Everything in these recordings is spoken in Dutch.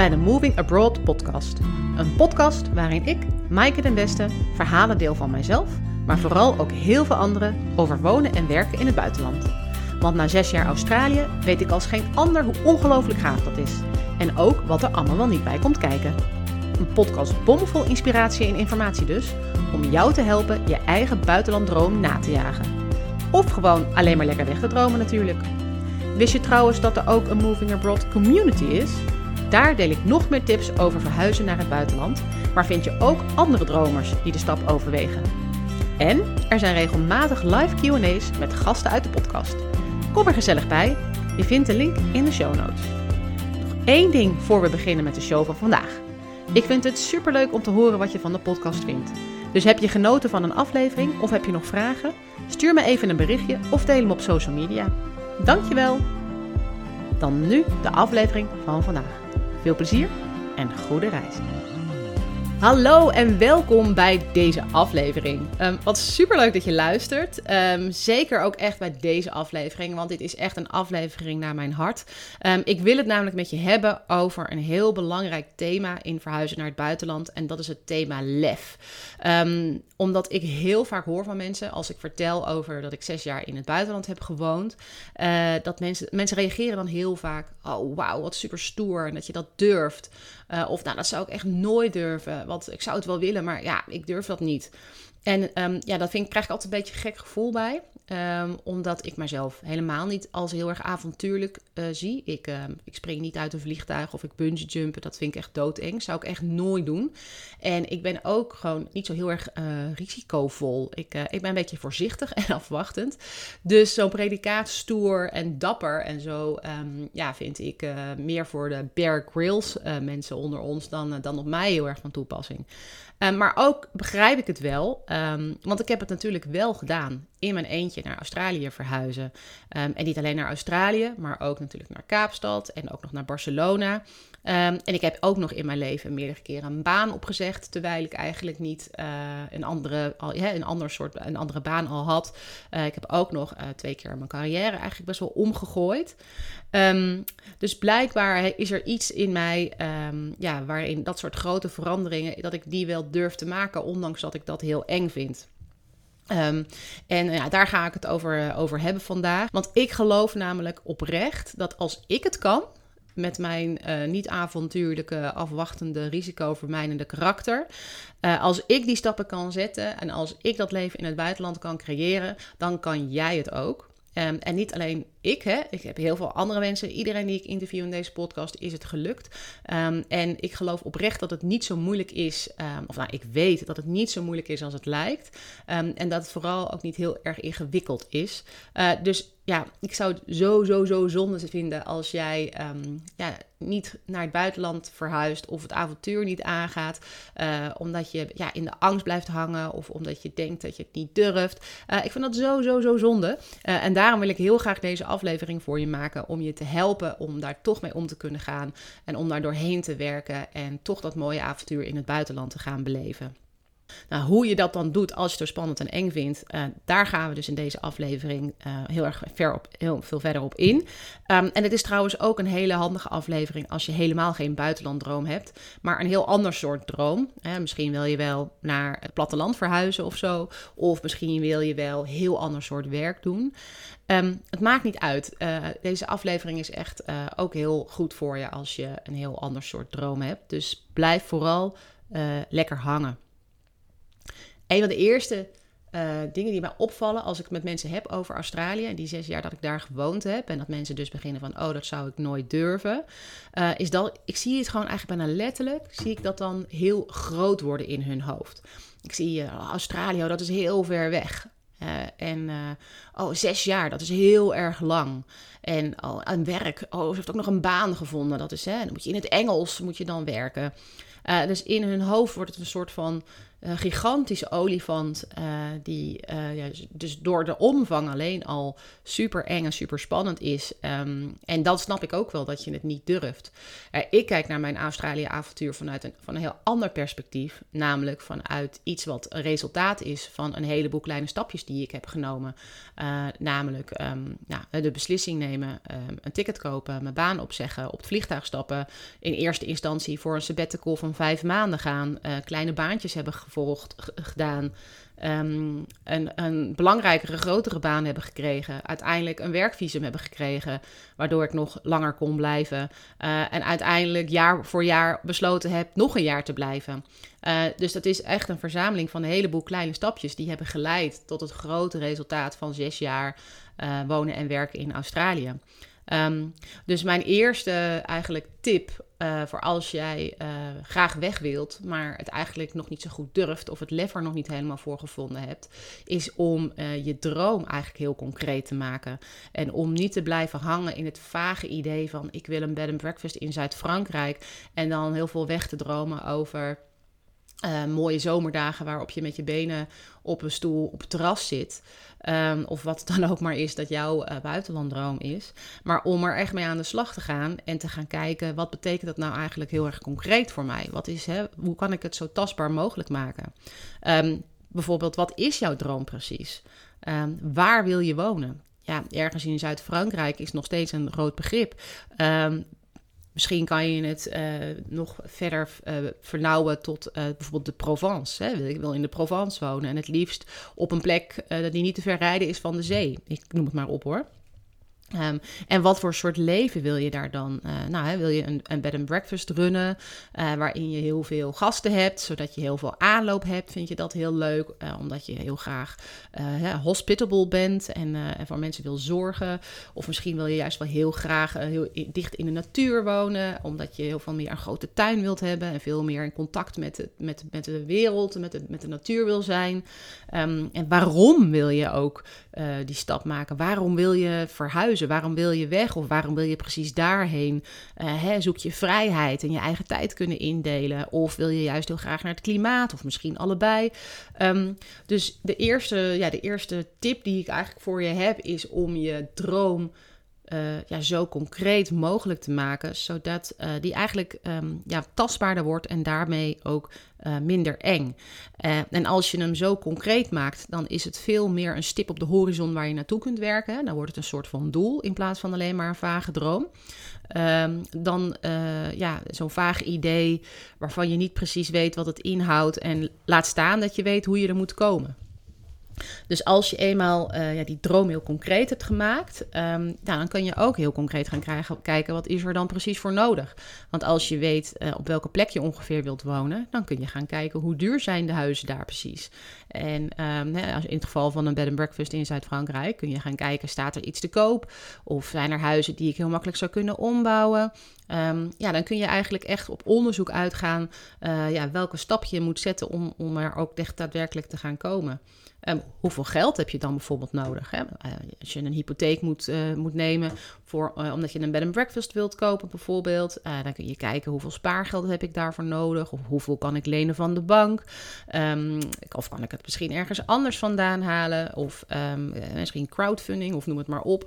bij de Moving Abroad podcast. Een podcast waarin ik, Maaike den Beste, verhalen deel van mijzelf, maar vooral ook heel veel anderen over wonen en werken in het buitenland. Want na zes jaar Australië weet ik als geen ander hoe ongelooflijk gaaf dat is. En ook wat er allemaal niet bij komt kijken. Een podcast bomvol inspiratie en informatie dus, om jou te helpen je eigen buitenlanddroom na te jagen. Of gewoon alleen maar lekker weg te dromen natuurlijk. Wist je trouwens dat er ook een Moving Abroad community is? Daar deel ik nog meer tips over verhuizen naar het buitenland, maar vind je ook andere dromers die de stap overwegen. En er zijn regelmatig live QA's met gasten uit de podcast. Kom er gezellig bij. Je vindt de link in de show notes. Nog één ding voor we beginnen met de show van vandaag. Ik vind het superleuk om te horen wat je van de podcast vindt. Dus heb je genoten van een aflevering of heb je nog vragen? Stuur me even een berichtje of deel hem op social media. Dankjewel! Dan nu de aflevering van vandaag. Veel plezier en goede reis! Hallo en welkom bij deze aflevering. Um, wat superleuk dat je luistert. Um, zeker ook echt bij deze aflevering, want dit is echt een aflevering naar mijn hart. Um, ik wil het namelijk met je hebben over een heel belangrijk thema in verhuizen naar het buitenland. En dat is het thema lef. omdat ik heel vaak hoor van mensen, als ik vertel over dat ik zes jaar in het buitenland heb gewoond, uh, dat mensen, mensen reageren dan heel vaak: Oh, wauw, wat super stoer en dat je dat durft. Uh, of nou, dat zou ik echt nooit durven. Want ik zou het wel willen, maar ja, ik durf dat niet. En um, ja, dat vind ik, krijg ik altijd een beetje een gek gevoel bij. Um, omdat ik mezelf helemaal niet als heel erg avontuurlijk uh, zie. Ik, uh, ik spring niet uit een vliegtuig of ik bungee jumpen. Dat vind ik echt doodeng. Zou ik echt nooit doen. En ik ben ook gewoon niet zo heel erg uh, risicovol. Ik, ik ben een beetje voorzichtig en afwachtend. Dus zo'n predicaat stoer en dapper en zo... Um, ja, vind ik meer voor de Bear Grylls mensen onder ons... dan, dan op mij heel erg van toepassing. Um, maar ook begrijp ik het wel, um, want ik heb het natuurlijk wel gedaan in mijn eentje naar Australië verhuizen. Um, en niet alleen naar Australië, maar ook natuurlijk naar Kaapstad en ook nog naar Barcelona. Um, en ik heb ook nog in mijn leven meerdere keren een baan opgezegd, terwijl ik eigenlijk niet uh, een, andere, al, ja, een, ander soort, een andere baan al had. Uh, ik heb ook nog uh, twee keer mijn carrière eigenlijk best wel omgegooid. Um, dus blijkbaar is er iets in mij um, ja, waarin dat soort grote veranderingen, dat ik die wel durf te maken, ondanks dat ik dat heel eng vind. En ja, daar ga ik het over, over hebben vandaag. Want ik geloof namelijk oprecht dat als ik het kan, met mijn uh, niet-avontuurlijke, afwachtende, risicovermijdende karakter. Uh, als ik die stappen kan zetten en als ik dat leven in het buitenland kan creëren, dan kan jij het ook. Um, en niet alleen ik, hè. ik heb heel veel andere mensen, iedereen die ik interview in deze podcast, is het gelukt. Um, en ik geloof oprecht dat het niet zo moeilijk is, um, of nou, ik weet dat het niet zo moeilijk is als het lijkt. en dat het vooral ook niet heel erg ingewikkeld is. Uh, dus ja, ik zou het zo, zo, zo zonde vinden als jij ja, niet naar het buitenland verhuist of het avontuur niet aangaat, uh, omdat je ja, in de angst blijft hangen of omdat je denkt dat je het niet durft. Uh, ik vind dat zo, zo, zo zonde. En daarom wil ik heel graag deze aflevering voor je maken om je te helpen om daar toch mee om te kunnen gaan en om daar doorheen te werken en toch dat mooie avontuur in het buitenland te gaan beleven. Nou, hoe je dat dan doet als je het zo spannend en eng vindt, uh, daar gaan we dus in deze aflevering uh, heel erg ver op, heel veel verder op in. Um, en het is trouwens ook een hele handige aflevering als je helemaal geen buitenlanddroom hebt, maar een heel ander soort droom. Uh, misschien wil je wel naar het platteland verhuizen of zo, of misschien wil je wel heel ander soort werk doen. Um, het maakt niet uit. deze aflevering is echt ook heel goed voor je als je een heel ander soort droom hebt. Dus blijf vooral lekker hangen. Een van de eerste uh, dingen die mij opvallen als ik met mensen heb over Australië, en die zes jaar dat ik daar gewoond heb, en dat mensen dus beginnen van, oh, dat zou ik nooit durven, uh, is dat, ik zie het gewoon eigenlijk bijna letterlijk, zie ik dat dan heel groot worden in hun hoofd. Ik zie uh, Australië, dat is heel ver weg. En oh, zes jaar, dat is heel erg lang. En oh, aan werk, oh, ze heeft ook nog een baan gevonden. Dat is, hè, dan moet je in het Engels moet je dan werken. dus in hun hoofd wordt het een soort van een gigantische olifant, uh, die uh, ja, dus door de omvang alleen al super eng en super spannend is. Um, en dan snap ik ook wel dat je het niet durft. Uh, ik kijk naar mijn Australië-avontuur vanuit een, van een heel ander perspectief, namelijk vanuit iets wat resultaat is van een heleboel kleine stapjes die ik heb genomen. namelijk ja, de beslissing nemen, um, een ticket kopen, mijn baan opzeggen, op het vliegtuig stappen, in eerste instantie voor een sabbatical van vijf maanden gaan, kleine baantjes hebben gevolgd, gedaan. Um, een, een belangrijkere, grotere baan hebben gekregen. Uiteindelijk een werkvisum hebben gekregen, waardoor ik nog langer kon blijven. Uh, en uiteindelijk jaar voor jaar besloten heb nog een jaar te blijven. Uh, dus dat is echt een verzameling van een heleboel kleine stapjes die hebben geleid tot het grote resultaat van zes jaar uh, wonen en werken in Australië. Um, dus mijn eerste eigenlijk tip uh, voor als jij uh, graag weg wilt, maar het eigenlijk nog niet zo goed durft of het lef er nog niet helemaal voor gevonden hebt, is om uh, je droom eigenlijk heel concreet te maken. En om niet te blijven hangen in het vage idee van ik wil een bed and breakfast in Zuid-Frankrijk en dan heel veel weg te dromen over uh, mooie zomerdagen waarop je met je benen op een stoel op het terras zit. Um, of wat het dan ook maar is dat jouw uh, buitenlanddroom is. Maar om er echt mee aan de slag te gaan en te gaan kijken... wat betekent dat nou eigenlijk heel erg concreet voor mij? Wat is, hè, hoe kan ik het zo tastbaar mogelijk maken? Um, bijvoorbeeld, wat is jouw droom precies? Um, waar wil je wonen? Ja, ergens in Zuid-Frankrijk is nog steeds een groot begrip. Misschien kan je het uh, nog verder uh, vernauwen tot uh, bijvoorbeeld de Provence. Hè? Ik wil in de Provence wonen en het liefst op een plek die niet te ver rijden is van de zee. Ik noem het maar op hoor. Um, en wat voor soort leven wil je daar dan? Uh, nou, hè, wil je een, een, bed and breakfast runnen, uh, waarin je heel veel gasten hebt, zodat je heel veel aanloop hebt? Vind je dat heel leuk, uh, omdat je heel graag hospitable bent en, en, voor mensen wil zorgen? Of misschien wil je juist wel heel graag heel dicht in de natuur wonen, omdat je heel veel meer een grote tuin wilt hebben en veel meer in contact met de, met, met de wereld, met de, met de natuur wil zijn. Um, en waarom wil je ook die stap maken? Waarom wil je verhuizen? Waarom wil je weg of waarom wil je precies daarheen? Uh, hè, zoek je vrijheid en je eigen tijd kunnen indelen? Of wil je juist heel graag naar het klimaat of misschien allebei? Um, dus de eerste, ja, de eerste tip die ik eigenlijk voor je heb is om je droom uh, ja, zo concreet mogelijk te maken, zodat uh, die eigenlijk um, ja, tastbaarder wordt en daarmee ook uh, minder eng. en als je hem zo concreet maakt, dan is het veel meer een stip op de horizon waar je naartoe kunt werken. Dan wordt het een soort van doel in plaats van alleen maar een vage droom. Um, dan ja, zo'n vaag idee waarvan je niet precies weet wat het inhoudt en laat staan dat je weet hoe je er moet komen. Dus als je eenmaal uh, ja, die droom heel concreet hebt gemaakt, um, nou, dan kun je ook heel concreet gaan kijken wat is er dan precies voor nodig. Want als je weet uh, op welke plek je ongeveer wilt wonen, dan kun je gaan kijken hoe duur zijn de huizen daar precies. En um, hè, in het geval van een bed and breakfast in Zuid-Frankrijk kun je gaan kijken, staat er iets te koop? Of zijn er huizen die ik heel makkelijk zou kunnen ombouwen? Um, ja, dan kun je eigenlijk echt op onderzoek uitgaan uh, ja, welke stap je moet zetten om, om er ook echt daadwerkelijk te gaan komen. Um, hoeveel geld heb je dan bijvoorbeeld nodig? Hè? Uh, als je een hypotheek moet, uh, moet nemen voor, uh, omdat je een bed and breakfast wilt kopen bijvoorbeeld, dan kun je kijken hoeveel spaargeld heb ik daarvoor nodig of hoeveel kan ik lenen van de bank um, of kan ik het misschien ergens anders vandaan halen of um, misschien crowdfunding of noem het maar op.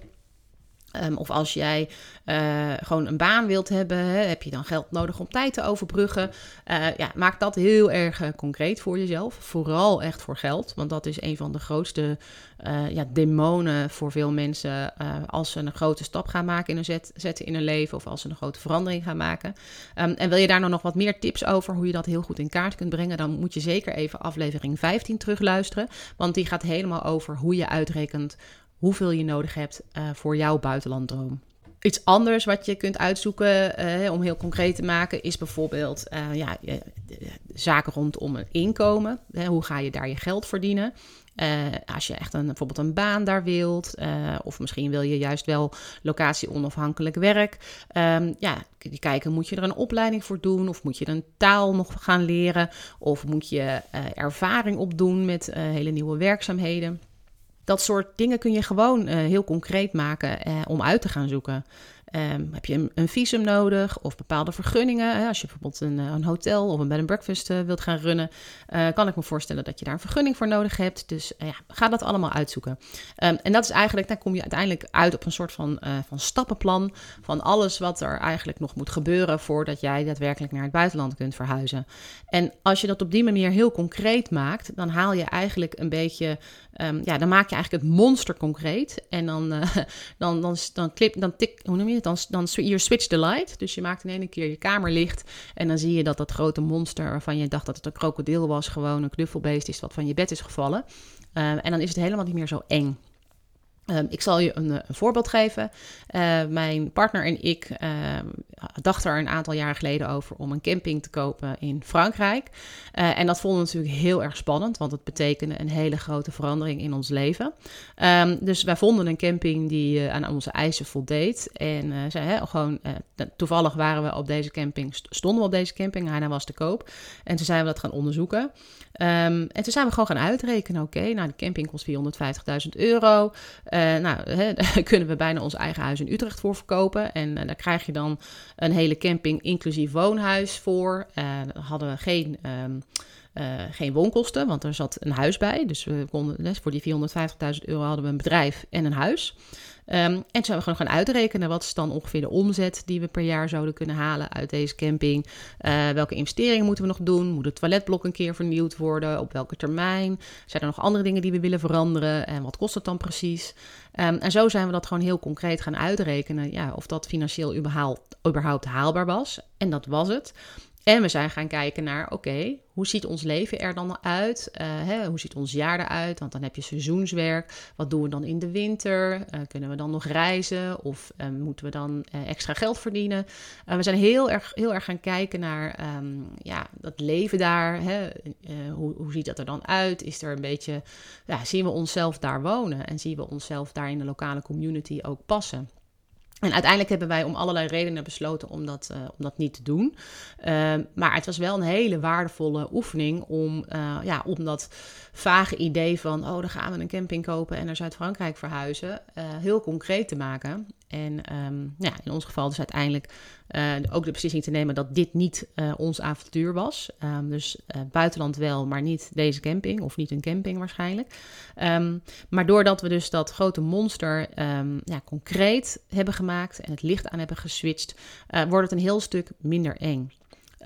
Um, of als jij uh, gewoon een baan wilt hebben, heb je dan geld nodig om tijd te overbruggen. Uh, ja, maak dat heel erg uh, concreet voor jezelf. Vooral echt voor geld, want dat is een van de grootste ja, demonen voor veel mensen als ze een grote stap gaan maken in een zet, zetten in hun leven of als ze een grote verandering gaan maken. Um, en wil je daar nou nog wat meer tips over hoe je dat heel goed in kaart kunt brengen, dan moet je zeker even aflevering 15 terugluisteren, want die gaat helemaal over hoe je uitrekent hoeveel je nodig hebt uh, voor jouw buitenlanddroom. Iets anders wat je kunt uitzoeken uh, om heel concreet te maken is bijvoorbeeld uh, ja, zaken rondom een inkomen. hoe ga je daar je geld verdienen? als je echt een, bijvoorbeeld een baan daar wilt, of misschien wil je juist wel locatie onafhankelijk werk. Um, ja, kijken, moet je er een opleiding voor doen? Of moet je een taal nog gaan leren? Of moet je ervaring opdoen met hele nieuwe werkzaamheden? Dat soort dingen kun je gewoon uh, heel concreet maken uh, om uit te gaan zoeken. Ehm, heb je een, visum nodig of bepaalde vergunningen? Als je bijvoorbeeld een, eh, een, hotel of een bed and breakfast uh, wilt gaan runnen, uh, kan ik me voorstellen dat je daar een vergunning voor nodig hebt. Dus ja, ga dat allemaal uitzoeken. Um, en dat is eigenlijk, dan kom je uiteindelijk uit op een soort van, van stappenplan van alles wat er eigenlijk nog moet gebeuren voordat jij daadwerkelijk naar het buitenland kunt verhuizen. En als je dat op die manier heel concreet maakt, dan haal je eigenlijk een beetje Um, ja, dan maak je eigenlijk het monster concreet. En dan, uh, dan, dan, dan, clip, dan tik, hoe noem je het? Dan, dan je switch the light. Dus je maakt in één keer je kamer licht. En dan zie je dat dat grote monster waarvan je dacht dat het een krokodil was, gewoon een knuffelbeest is wat van je bed is gevallen. Um, en dan is het helemaal niet meer zo eng. Um, ik zal je een, een voorbeeld geven. Uh, mijn partner en ik uh, dachten er een aantal jaar geleden over om een camping te kopen in Frankrijk. Uh, en dat vonden we natuurlijk heel erg spannend, want het betekende een hele grote verandering in ons leven. Um, dus wij vonden een camping die aan onze eisen voldeed. En zei, hè, gewoon, toevallig waren we op deze camping, stonden we op deze camping, hij was te koop. En toen zijn we dat gaan onderzoeken. Um, en toen zijn we gewoon gaan uitrekenen. Oké, nou, de camping kost 450.000 euro. Uh, nou, daar kunnen we bijna ons eigen huis in Utrecht voor verkopen. En uh, daar krijg je dan een hele camping inclusief woonhuis voor. Uh, hadden we geen... Uh, geen woonkosten, want er zat een huis bij. Dus we konden, dus voor die 450.000 euro hadden we een bedrijf en een huis. Um, en toen zijn we gewoon gaan uitrekenen wat is dan ongeveer de omzet die we per jaar zouden kunnen halen uit deze camping. Uh, welke investeringen moeten we nog doen? Moet het toiletblok een keer vernieuwd worden? Op welke termijn? Zijn er nog andere dingen die we willen veranderen? En wat kost het dan precies? Um, en zo zijn we dat gewoon heel concreet gaan uitrekenen. Ja, of dat financieel überhaupt, überhaupt haalbaar was. En dat was het. En we zijn gaan kijken naar, oké, hoe ziet ons leven er dan uit? Uh, hè, hoe ziet ons jaar eruit? Want dan heb je seizoenswerk. Wat doen we dan in de winter? Uh, kunnen we dan nog reizen? Of uh, moeten we dan extra geld verdienen? we zijn heel erg, heel erg gaan kijken naar um, ja, dat leven daar. Hè? hoe, hoe ziet dat er dan uit? Is er een beetje, ja, zien we onszelf daar wonen? En zien we onszelf daar in de lokale community ook passen? En uiteindelijk hebben wij om allerlei redenen besloten om dat, uh, om dat niet te doen. Uh, maar het was wel een hele waardevolle oefening om, uh, ja, om dat vage idee van... oh, dan gaan we een camping kopen en naar Zuid-Frankrijk verhuizen... heel concreet te maken. En um, ja, in ons geval dus uiteindelijk uh, ook de beslissing te nemen dat dit niet uh, ons avontuur was. Um, dus uh, buitenland wel, maar niet deze camping of niet een camping waarschijnlijk. Um, maar doordat we dus dat grote monster ja, concreet hebben gemaakt en het licht aan hebben geswitcht, wordt het een heel stuk minder eng.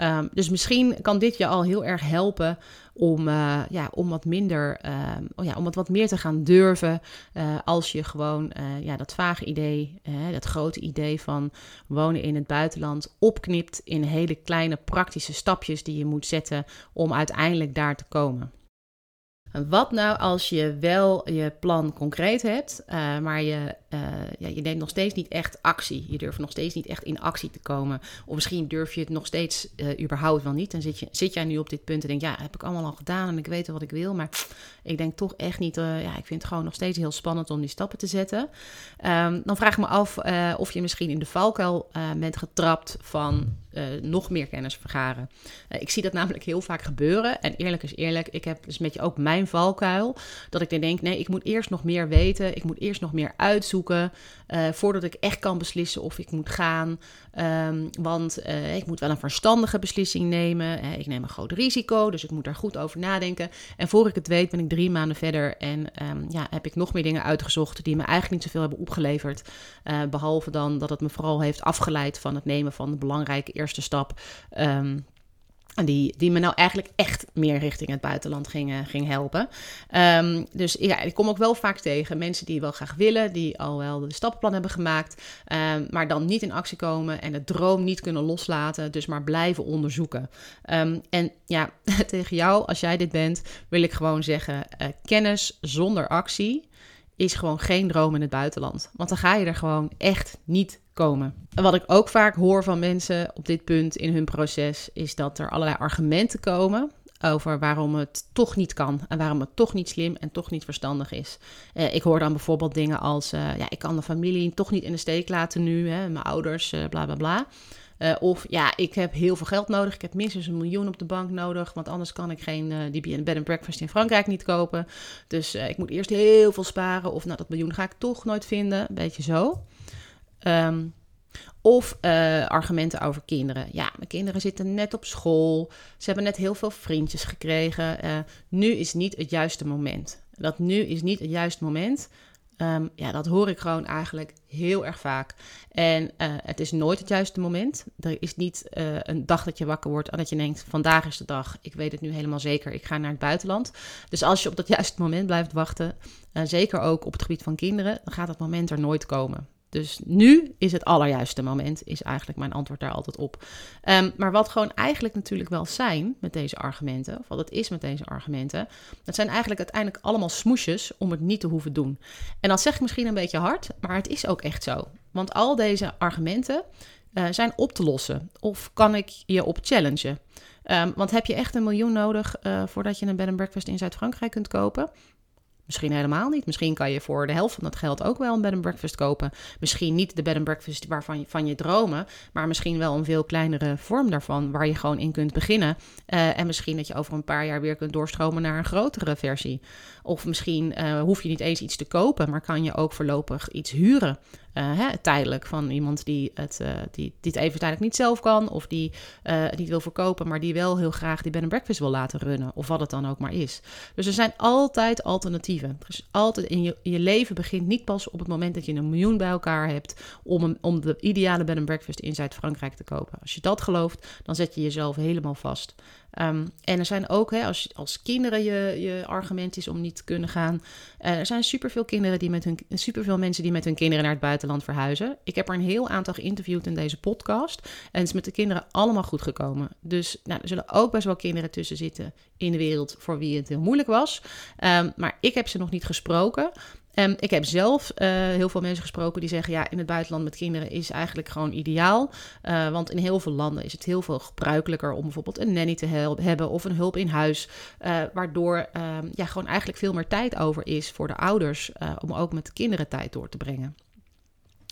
Um, dus misschien kan dit je al heel erg helpen om, uh, ja, om wat minder, uh, oh ja, om wat meer te gaan durven. Uh, als je gewoon ja, dat vage idee, dat grote idee van wonen in het buitenland opknipt in hele kleine praktische stapjes die je moet zetten om uiteindelijk daar te komen. Wat nou als je wel je plan concreet hebt, uh, maar je, uh, ja, je neemt nog steeds niet echt actie. Je durft nog steeds niet echt in actie te komen. Of misschien durf je het nog steeds uh, überhaupt wel niet. Dan zit, je, zit jij nu op dit punt en denk ja, heb ik allemaal al gedaan en ik weet wat ik wil. Maar ik denk toch echt niet, ja, ik vind het gewoon nog steeds heel spannend om die stappen te zetten. Um, dan vraag ik me af of je misschien in de valkuil bent getrapt van uh, nog meer kennis vergaren. Uh, ik zie dat namelijk heel vaak gebeuren. En eerlijk is eerlijk, ik heb dus met je ook mijn valkuil. Dat ik dan denk, nee, ik moet eerst nog meer weten. Ik moet eerst nog meer uitzoeken. Uh, voordat ik echt kan beslissen of ik moet gaan. Um, want ik moet wel een verstandige beslissing nemen. ik neem een groot risico, dus ik moet daar goed over nadenken. En voor ik het weet ben ik drie maanden verder. En um, ja, heb ik nog meer dingen uitgezocht die me eigenlijk niet zoveel hebben opgeleverd. behalve dan dat het me vooral heeft afgeleid van het nemen van de belangrijke eerste stap. Um, die, die me nou eigenlijk echt meer richting het buitenland ging, ging helpen. Um, dus ja, ik kom ook wel vaak tegen mensen die wel graag willen, die al wel de stappenplan hebben gemaakt, um, maar dan niet in actie komen en de droom niet kunnen loslaten, dus maar blijven onderzoeken. Um, en ja, tegen jou, als jij dit bent, wil ik gewoon zeggen: uh, kennis zonder actie is gewoon geen droom in het buitenland. Want dan ga je er gewoon echt niet komen. En wat ik ook vaak hoor van mensen op dit punt in hun proces, is dat er allerlei argumenten komen over waarom het toch niet kan en waarom het toch niet slim en toch niet verstandig is. Eh, ik hoor dan bijvoorbeeld dingen als: uh, ja, ik kan de familie toch niet in de steek laten nu, hè, mijn ouders, uh, bla bla bla. Of ja, ik heb heel veel geld nodig. Ik heb minstens een miljoen op de bank nodig. Want anders kan ik geen die bed and breakfast in Frankrijk niet kopen. Dus ik moet eerst heel veel sparen. Of nou, dat miljoen ga ik toch nooit vinden. Beetje zo. Um, Of uh, argumenten over kinderen. Ja, mijn kinderen zitten net op school. Ze hebben net heel veel vriendjes gekregen. Uh, nu is niet het juiste moment. Dat nu is niet het juiste moment. Um, ja, dat hoor ik gewoon eigenlijk heel erg vaak. En uh, het is nooit het juiste moment. Er is niet een dag dat je wakker wordt en dat je denkt: vandaag is de dag. Ik weet het nu helemaal zeker. Ik ga naar het buitenland. Dus als je op dat juiste moment blijft wachten, zeker ook op het gebied van kinderen, dan gaat dat moment er nooit komen. Dus nu is het allerjuiste moment, is eigenlijk mijn antwoord daar altijd op. Um, maar wat gewoon eigenlijk natuurlijk wel zijn met deze argumenten, of wat het is met deze argumenten, dat zijn eigenlijk uiteindelijk allemaal smoesjes om het niet te hoeven doen. En dat zeg ik misschien een beetje hard, maar het is ook echt zo. Want al deze argumenten uh, zijn op te lossen. Of kan ik je op challengen? Um, want heb je echt een miljoen nodig uh, voordat je een bed and breakfast in Zuid-Frankrijk kunt kopen? Misschien helemaal niet. Misschien kan je voor de helft van dat geld ook wel een bed and breakfast kopen. Misschien niet de bed and breakfast waarvan je, van je dromen, maar misschien wel een veel kleinere vorm daarvan, waar je gewoon in kunt beginnen. Uh, en misschien dat je over een paar jaar weer kunt doorstromen naar een grotere versie. Of misschien uh, hoef je niet eens iets te kopen, maar kan je ook voorlopig iets huren. Uh, hè, tijdelijk van iemand die het, uh, die, het even tijdelijk niet zelf kan of die het niet wil verkopen, maar die wel heel graag die bed and breakfast wil laten runnen of wat het dan ook maar is. Dus er zijn altijd alternatieven. Er is altijd in je, leven begint niet pas op het moment dat je een miljoen bij elkaar hebt om, om de ideale bed and breakfast in Zuid-Frankrijk te kopen. Als je dat gelooft, dan zet je jezelf helemaal vast. Um, en er zijn ook, hè, als, als kinderen je, je argument is om niet te kunnen gaan. Uh, er zijn superveel kinderen die met hun superveel mensen die met hun kinderen naar het buitenland verhuizen. Ik heb er een heel aantal geïnterviewd in deze podcast. En het is met de kinderen allemaal goed gekomen. Dus nou, er zullen ook best wel kinderen tussen zitten in de wereld voor wie het heel moeilijk was. Um, maar ik heb ze nog niet gesproken. Um, ik heb zelf uh, heel veel mensen gesproken die zeggen: ja, in het buitenland met kinderen is eigenlijk gewoon ideaal. Uh, want in heel veel landen is het heel veel gebruikelijker om bijvoorbeeld een nanny te hebben of een hulp in huis. Uh, waardoor um, ja, gewoon eigenlijk veel meer tijd over is voor de ouders om ook met de kinderen tijd door te brengen.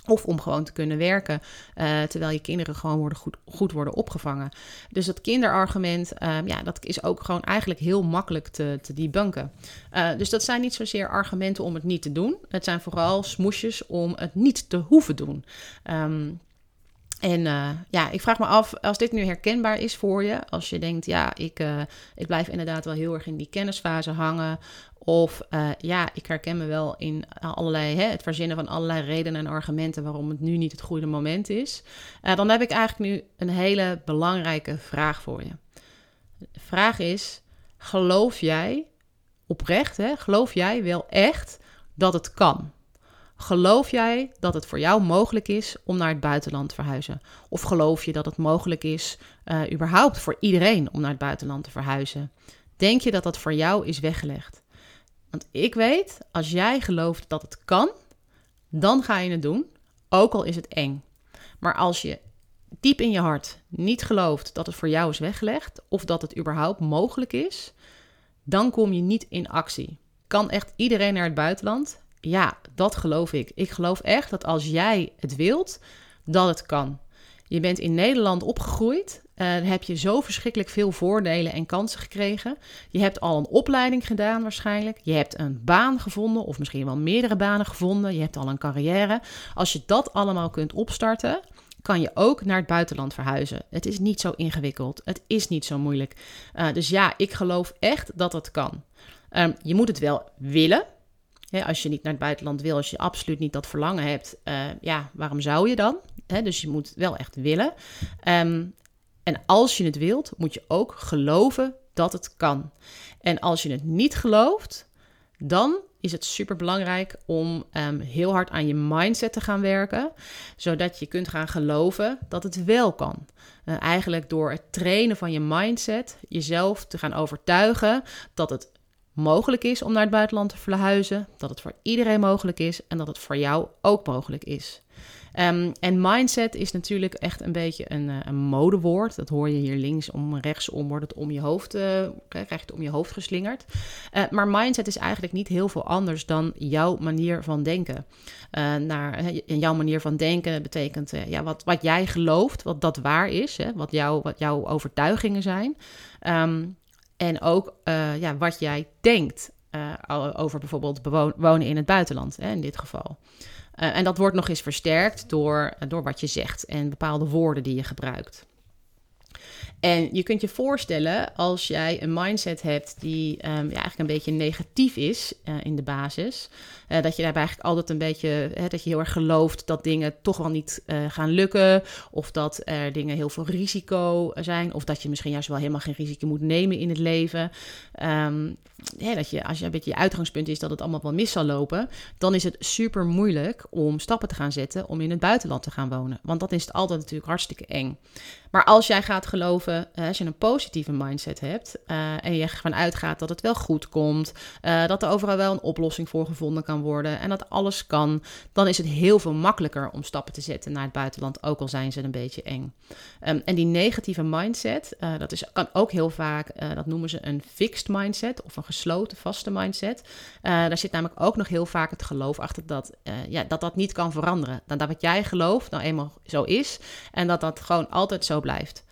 Of om gewoon te kunnen werken, uh, terwijl je kinderen gewoon worden goed, goed worden opgevangen. Dus dat kinderargument, uh, ja, dat is ook gewoon eigenlijk heel makkelijk te, te debunken. Uh, dus dat zijn niet zozeer argumenten om het niet te doen. Het zijn vooral smoesjes om het niet te hoeven doen. Um, en uh, ja, ik vraag me af, als dit nu herkenbaar is voor je, als je denkt, ja, ik, uh, ik blijf inderdaad wel heel erg in die kennisfase hangen, of uh, ja, ik herken me wel in allerlei, hè, het verzinnen van allerlei redenen en argumenten waarom het nu niet het goede moment is. Dan heb ik eigenlijk nu een hele belangrijke vraag voor je. De vraag is: geloof jij oprecht, hè, geloof jij wel echt dat het kan? Geloof jij dat het voor jou mogelijk is om naar het buitenland te verhuizen? Of geloof je dat het mogelijk is, uh, überhaupt voor iedereen, om naar het buitenland te verhuizen? Denk je dat dat voor jou is weggelegd? Want ik weet, als jij gelooft dat het kan, dan ga je het doen, ook al is het eng. Maar als je diep in je hart niet gelooft dat het voor jou is weggelegd of dat het überhaupt mogelijk is, dan kom je niet in actie. Kan echt iedereen naar het buitenland? Ja, dat geloof ik. Ik geloof echt dat als jij het wilt, dat het kan. Je bent in Nederland opgegroeid. Uh, heb je zo verschrikkelijk veel voordelen en kansen gekregen. Je hebt al een opleiding gedaan waarschijnlijk. Je hebt een baan gevonden of misschien wel meerdere banen gevonden. Je hebt al een carrière. Als je dat allemaal kunt opstarten, kan je ook naar het buitenland verhuizen. Het is niet zo ingewikkeld. Het is niet zo moeilijk. Uh, dus ja, ik geloof echt dat het kan. Um, je moet het wel willen. Als je niet naar het buitenland wil, als je absoluut niet dat verlangen hebt, uh, ja, waarom zou je dan? Dus je moet wel echt willen. Um, en als je het wilt, moet je ook geloven dat het kan. En als je het niet gelooft, dan is het super belangrijk om um, heel hard aan je mindset te gaan werken, zodat je kunt gaan geloven dat het wel kan. Uh, eigenlijk door het trainen van je mindset, jezelf te gaan overtuigen dat het mogelijk is om naar het buitenland te verhuizen, dat het voor iedereen mogelijk is en dat het voor jou ook mogelijk is. Um, en mindset is natuurlijk echt een beetje een, eh, een modewoord. Dat hoor je hier linksom, rechtsom, wordt het om je hoofd, uh, krijg je om je hoofd geslingerd. Uh, maar mindset is eigenlijk niet heel veel anders dan jouw manier van denken. Uh, naar, jouw manier van denken betekent ja, wat, wat jij gelooft, wat dat waar is, hè, wat, jou, wat jouw overtuigingen zijn. Um, en ook ja, wat jij denkt over bijvoorbeeld wonen in het buitenland, hè, in dit geval. en dat wordt nog eens versterkt door, door wat je zegt en bepaalde woorden die je gebruikt. En je kunt je voorstellen als jij een mindset hebt die um, ja, eigenlijk een beetje negatief is uh, in de basis. Uh, dat je daarbij eigenlijk altijd een beetje, hè, dat je heel erg gelooft dat dingen toch wel niet uh, gaan lukken. Of dat er dingen heel veel risico zijn. Of dat je misschien juist wel helemaal geen risico moet nemen in het leven. Um, hè, dat je, als je een beetje je uitgangspunt is dat het allemaal wel mis zal lopen. Dan is het super moeilijk om stappen te gaan zetten om in het buitenland te gaan wonen. Want dat is altijd natuurlijk hartstikke eng. Maar als jij gaat geloven, als je een positieve mindset hebt uh, en je ervan uitgaat dat het wel goed komt, uh, dat er overal wel een oplossing voor gevonden kan worden en dat alles kan, dan is het heel veel makkelijker om stappen te zetten naar het buitenland, ook al zijn ze een beetje eng. Um, en die negatieve mindset, uh, dat is, kan ook heel vaak, dat noemen ze een fixed mindset of een gesloten, vaste mindset. daar zit namelijk ook nog heel vaak het geloof achter dat ja, dat, dat niet kan veranderen. Dat, dat wat jij gelooft nou eenmaal zo is en dat dat gewoon altijd zo blijft.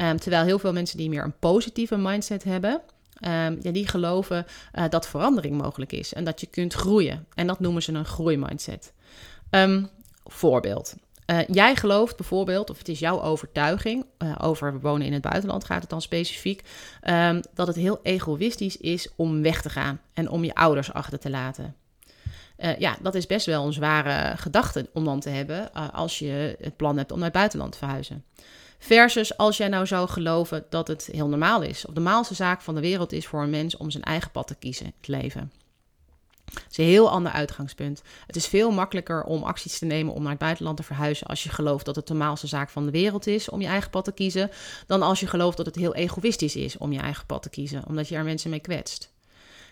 Um, terwijl heel veel mensen die meer een positieve mindset hebben, um, ja, die geloven uh, dat verandering mogelijk is en dat je kunt groeien. En dat noemen ze een groeimindset. Um, voorbeeld. Uh, jij gelooft bijvoorbeeld, of het is jouw overtuiging, uh, over wonen in het buitenland gaat het dan specifiek, um, dat het heel egoïstisch is om weg te gaan en om je ouders achter te laten. Uh, ja, dat is best wel een zware gedachte om dan te hebben als je het plan hebt om naar het buitenland te verhuizen. Versus als jij nou zou geloven dat het heel normaal is, of de normaalste zaak van de wereld is voor een mens om zijn eigen pad te kiezen het leven. Het is een heel ander uitgangspunt. Het is veel makkelijker om acties te nemen om naar het buitenland te verhuizen als je gelooft dat het de normaalste zaak van de wereld is om je eigen pad te kiezen, dan als je gelooft dat het heel egoïstisch is om je eigen pad te kiezen, omdat je er mensen mee kwetst.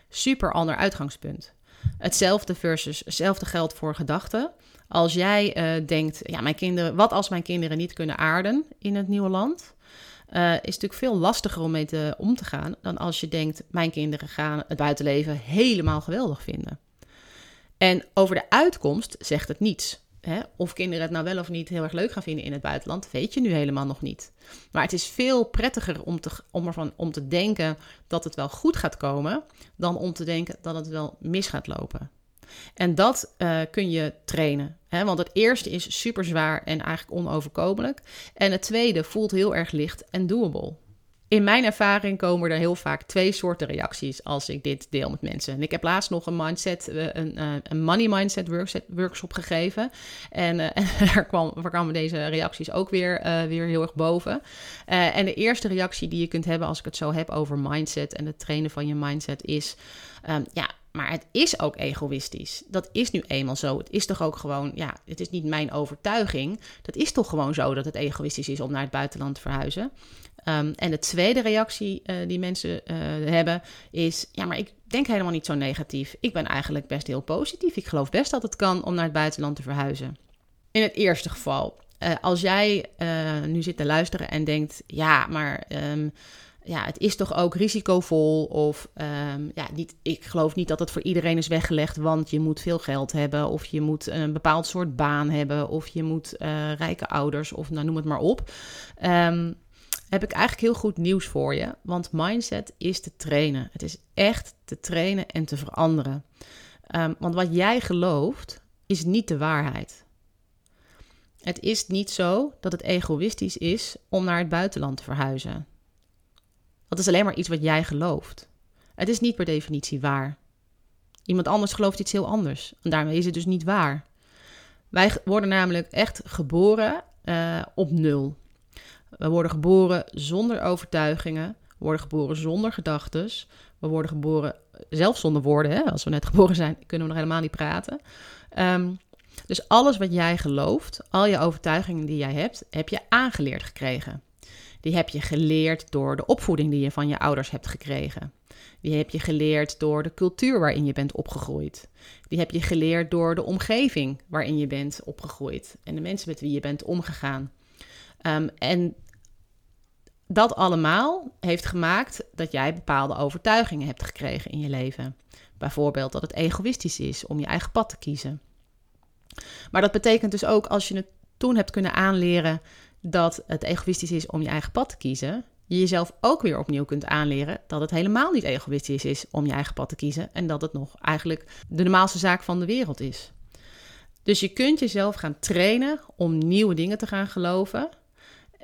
Super ander uitgangspunt. Hetzelfde versus hetzelfde geldt voor gedachten. Als jij uh, denkt, ja, mijn kinderen, wat als mijn kinderen niet kunnen aarden in het nieuwe land? Uh, is natuurlijk veel lastiger om mee te, om te gaan dan als je denkt, mijn kinderen gaan het buitenleven helemaal geweldig vinden. En over de uitkomst zegt het niets. Hè? Of kinderen het nou wel of niet heel erg leuk gaan vinden in het buitenland, weet je nu helemaal nog niet. Maar het is veel prettiger om te, om, ervan, om te denken dat het wel goed gaat komen, dan om te denken dat het wel mis gaat lopen. En dat uh, kun je trainen. Hè? Want het eerste is super zwaar en eigenlijk onoverkomelijk. En het tweede voelt heel erg licht en doable. In mijn ervaring komen er heel vaak twee soorten reacties als ik dit deel met mensen. En ik heb laatst nog een mindset, eh, een, eh, een money mindset workshop gegeven. En, daar, kwam, daar kwamen deze reacties ook weer, weer heel erg boven. En de eerste reactie die je kunt hebben als ik het zo heb over mindset en het trainen van je mindset is... Um, ja, maar het is ook egoïstisch. Dat is nu eenmaal zo. Het is toch ook gewoon, ja, het is niet mijn overtuiging. Dat is toch gewoon zo dat het egoïstisch is om naar het buitenland te verhuizen. Um, en de tweede reactie uh, die mensen uh, hebben is: ja, maar ik denk helemaal niet zo negatief. Ik ben eigenlijk best heel positief. Ik geloof best dat het kan om naar het buitenland te verhuizen. In het eerste geval, uh, als jij nu zit te luisteren en denkt: ja, maar. Um, ja, het is toch ook risicovol. Of um, ja, niet, ik geloof niet dat het voor iedereen is weggelegd, want je moet veel geld hebben. Of je moet een bepaald soort baan hebben. Of je moet uh, rijke ouders, of nou, noem het maar op. Um, heb ik eigenlijk heel goed nieuws voor je. Want mindset is te trainen. Het is echt te trainen en te veranderen. Um, want wat jij gelooft, is niet de waarheid. Het is niet zo dat het egoïstisch is om naar het buitenland te verhuizen. Dat is alleen maar iets wat jij gelooft. Het is niet per definitie waar. Iemand anders gelooft iets heel anders. En daarmee is het dus niet waar. Wij worden namelijk echt geboren uh, op nul. We worden geboren zonder overtuigingen. We worden geboren zonder gedachten. We worden geboren zelfs zonder woorden. Hè? Als we net geboren zijn, kunnen we nog helemaal niet praten. Um, dus alles wat jij gelooft, al je overtuigingen die jij hebt, heb je aangeleerd gekregen. Die heb je geleerd door de opvoeding die je van je ouders hebt gekregen. Die heb je geleerd door de cultuur waarin je bent opgegroeid. Die heb je geleerd door de omgeving waarin je bent opgegroeid en de mensen met wie je bent omgegaan. Um, en dat allemaal heeft gemaakt dat jij bepaalde overtuigingen hebt gekregen in je leven. Bijvoorbeeld dat het egoïstisch is om je eigen pad te kiezen. Maar dat betekent dus ook als je het toen hebt kunnen aanleren dat het egoïstisch is om je eigen pad te kiezen, je jezelf ook weer opnieuw kunt aanleren dat het helemaal niet egoïstisch is om je eigen pad te kiezen en dat het nog eigenlijk de normaalste zaak van de wereld is. Dus je kunt jezelf gaan trainen om nieuwe dingen te gaan geloven.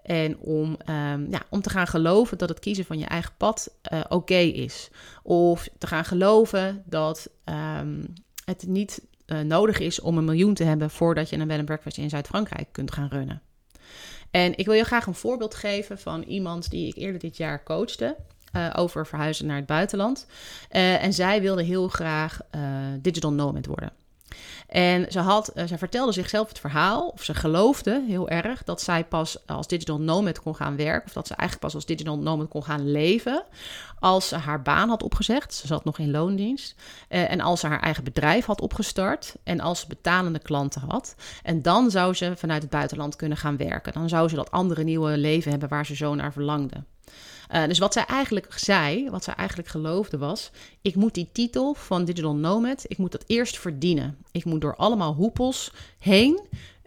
En om, ehm, ja, om te gaan geloven dat het kiezen van je eigen pad uh, oké is. Of te gaan geloven dat um, het niet uh, nodig is om een miljoen te hebben voordat je een bed and breakfast in Zuid-Frankrijk kunt gaan runnen. En ik wil je graag een voorbeeld geven van iemand die ik eerder dit jaar coachte. Uh, over verhuizen naar het buitenland. Uh, en zij wilde heel graag uh, digital nomad worden. En ze, had, uh, ze vertelde zichzelf het verhaal, of ze geloofde heel erg dat zij pas als digital nomad kon gaan werken, of dat ze eigenlijk pas als digital nomad kon gaan leven, als ze haar baan had opgezegd. Ze zat nog in loondienst. Uh, en als ze haar eigen bedrijf had opgestart en als ze betalende klanten had. En dan zou ze vanuit het buitenland kunnen gaan werken. Dan zou ze dat andere nieuwe leven hebben waar ze zo naar verlangde. Uh, dus wat zij eigenlijk zei, wat zij eigenlijk geloofde was: ik moet die titel van Digital Nomad, ik moet dat eerst verdienen. Ik moet door allemaal hoepels heen.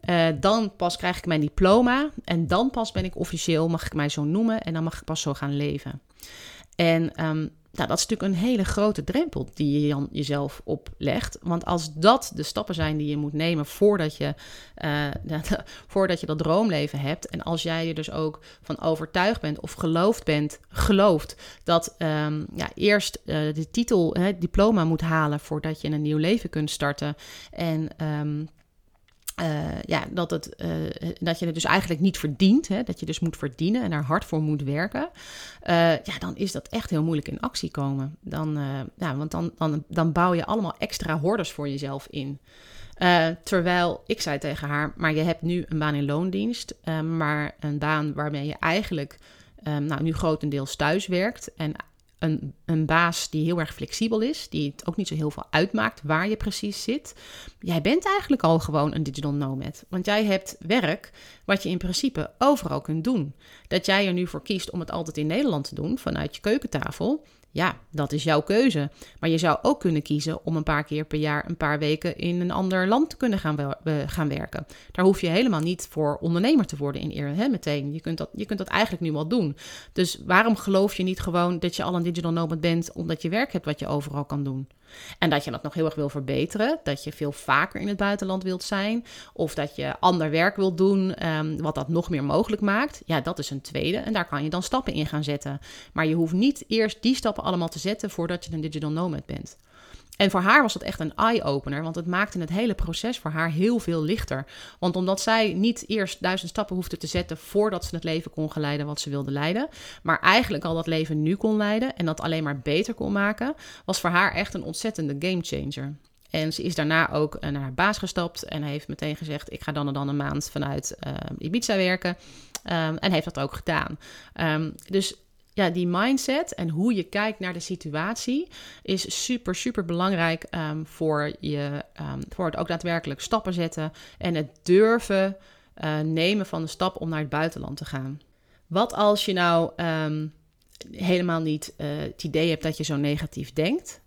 Uh, dan pas krijg ik mijn diploma en dan pas ben ik officieel, mag ik mij zo noemen en dan mag ik pas zo gaan leven. En um, nou, dat is natuurlijk een hele grote drempel die je Jan, jezelf oplegt. Want als dat de stappen zijn die je moet nemen voordat je, uh, voordat je dat droomleven hebt. En als jij er dus ook van overtuigd bent of geloofd bent, gelooft dat um, ja, eerst uh, de titel, het diploma moet halen voordat je een nieuw leven kunt starten. En um, uh, ja, dat, het, uh, dat je het dus eigenlijk niet verdient. Hè? Dat je dus moet verdienen en er hard voor moet werken. Uh, ja, dan is dat echt heel moeilijk in actie komen. Dan, ja, want dan, dan, dan bouw je allemaal extra hordes voor jezelf in. terwijl ik zei tegen haar, maar je hebt nu een baan in loondienst. maar een baan waarmee je eigenlijk nou, nu grotendeels thuis werkt. En een, een baas die heel erg flexibel is, die het ook niet zo heel veel uitmaakt waar je precies zit. Jij bent eigenlijk al gewoon een digital nomad. Want jij hebt werk wat je in principe overal kunt doen. Dat jij er nu voor kiest om het altijd in Nederland te doen, vanuit je keukentafel. Ja, dat is jouw keuze. Maar je zou ook kunnen kiezen om een paar keer per jaar een paar weken in een ander land te kunnen gaan, gaan werken. Daar hoef je helemaal niet voor ondernemer te worden in eer, meteen. Je kunt, dat, je kunt dat eigenlijk nu al doen. Dus waarom geloof je niet gewoon dat je al een digital nomad bent omdat je werk hebt wat je overal kan doen? En dat je dat nog heel erg wil verbeteren. Dat je veel vaker in het buitenland wilt zijn. Of dat je ander werk wilt doen, um, wat dat nog meer mogelijk maakt. Ja, dat is een tweede. En daar kan je dan stappen in gaan zetten. Maar je hoeft niet eerst die stappen allemaal te zetten voordat je een digital nomad bent. En voor haar was dat echt een eye-opener, want het maakte het hele proces voor haar heel veel lichter. Want omdat zij niet eerst duizend stappen hoefde te zetten voordat ze het leven kon leiden wat ze wilde leiden, maar eigenlijk al dat leven nu kon leiden en dat alleen maar beter kon maken, was voor haar echt een ontzettende gamechanger. En ze is daarna ook naar haar baas gestapt en heeft meteen gezegd: Ik ga dan en dan een maand vanuit uh, Ibiza werken. Um, en heeft dat ook gedaan. Um, dus ja, die mindset en hoe je kijkt naar de situatie is super, super belangrijk um, voor, je, um, voor het ook daadwerkelijk stappen zetten en het durven uh, nemen van de stap om naar het buitenland te gaan. Wat als je nou um, helemaal niet uh, het idee hebt dat je zo negatief denkt?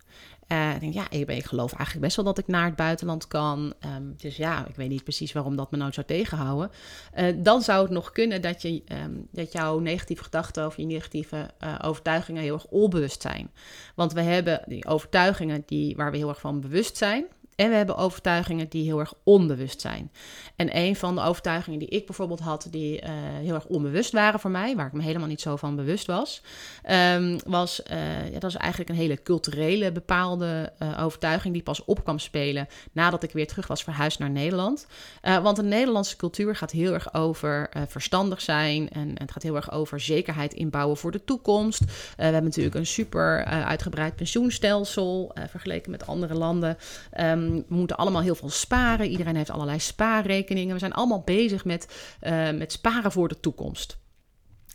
Uh, ik denk, ja, ik, geloof eigenlijk best wel dat ik naar het buitenland kan. Um, dus ja, ik weet niet precies waarom dat me nou zou tegenhouden. Uh, dan zou het nog kunnen dat, je, um, dat jouw negatieve gedachten of je negatieve uh, overtuigingen heel erg onbewust zijn. Want we hebben die overtuigingen die, waar we heel erg van bewust zijn. En we hebben overtuigingen die heel erg onbewust zijn. En een van de overtuigingen die ik bijvoorbeeld had, die uh, heel erg onbewust waren voor mij, waar ik me helemaal niet zo van bewust was, um, was, uh, ja, dat is eigenlijk een hele culturele bepaalde uh, overtuiging die pas op kwam spelen nadat ik weer terug was verhuisd naar Nederland. want de Nederlandse cultuur gaat heel erg over verstandig zijn en het gaat heel erg over zekerheid inbouwen voor de toekomst. we hebben natuurlijk een super uitgebreid pensioenstelsel vergeleken met andere landen. Um, we moeten allemaal heel veel sparen. Iedereen heeft allerlei spaarrekeningen. We zijn allemaal bezig met, uh, met sparen voor de toekomst.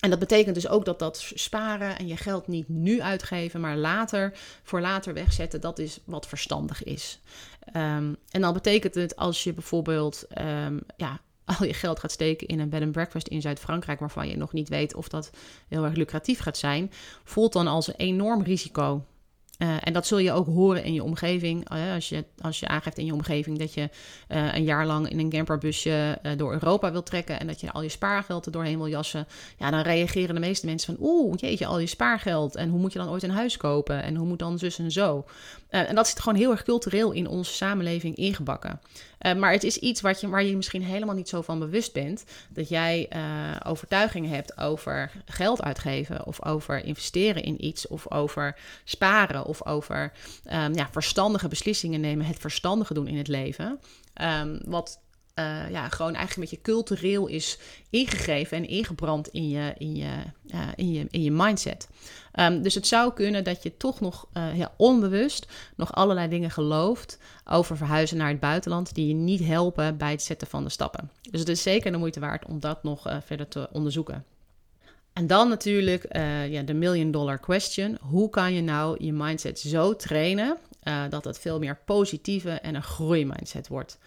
En dat betekent dus ook dat dat sparen en je geld niet nu uitgeven, maar later voor later wegzetten, dat is wat verstandig is. Um, en dan betekent het als je bijvoorbeeld um, ja, al je geld gaat steken in een bed and breakfast in Zuid-Frankrijk, waarvan je nog niet weet of dat heel erg lucratief gaat zijn, voelt dan als een enorm risico. Uh, en dat zul je ook horen in je omgeving. Uh, als, je, als je aangeeft in je omgeving dat je uh, een jaar lang in een camperbusje door Europa wilt trekken en dat je al je spaargeld er doorheen wil jassen, ja, dan reageren de meeste mensen van oeh, jeetje, al je spaargeld. En hoe moet je dan ooit een huis kopen? En hoe moet dan zus en zo? en dat zit gewoon heel erg cultureel in onze samenleving ingebakken. Maar het is iets wat je, waar je misschien helemaal niet zo van bewust bent. Dat jij overtuigingen hebt over geld uitgeven of over investeren in iets of over sparen of over um, ja, verstandige beslissingen nemen, het verstandige doen in het leven. Um, wat uh, ja, gewoon eigenlijk met je cultureel is ingegeven en ingebrand in je, in je, uh, in je, in je mindset. Um, dus het zou kunnen dat je toch nog ja, onbewust nog allerlei dingen gelooft over verhuizen naar het buitenland die je niet helpen bij het zetten van de stappen. Dus het is zeker de moeite waard om dat nog verder te onderzoeken. En dan natuurlijk ja, de million dollar question. Hoe kan je nou je mindset zo trainen uh, dat het veel meer positieve en een groeimindset wordt?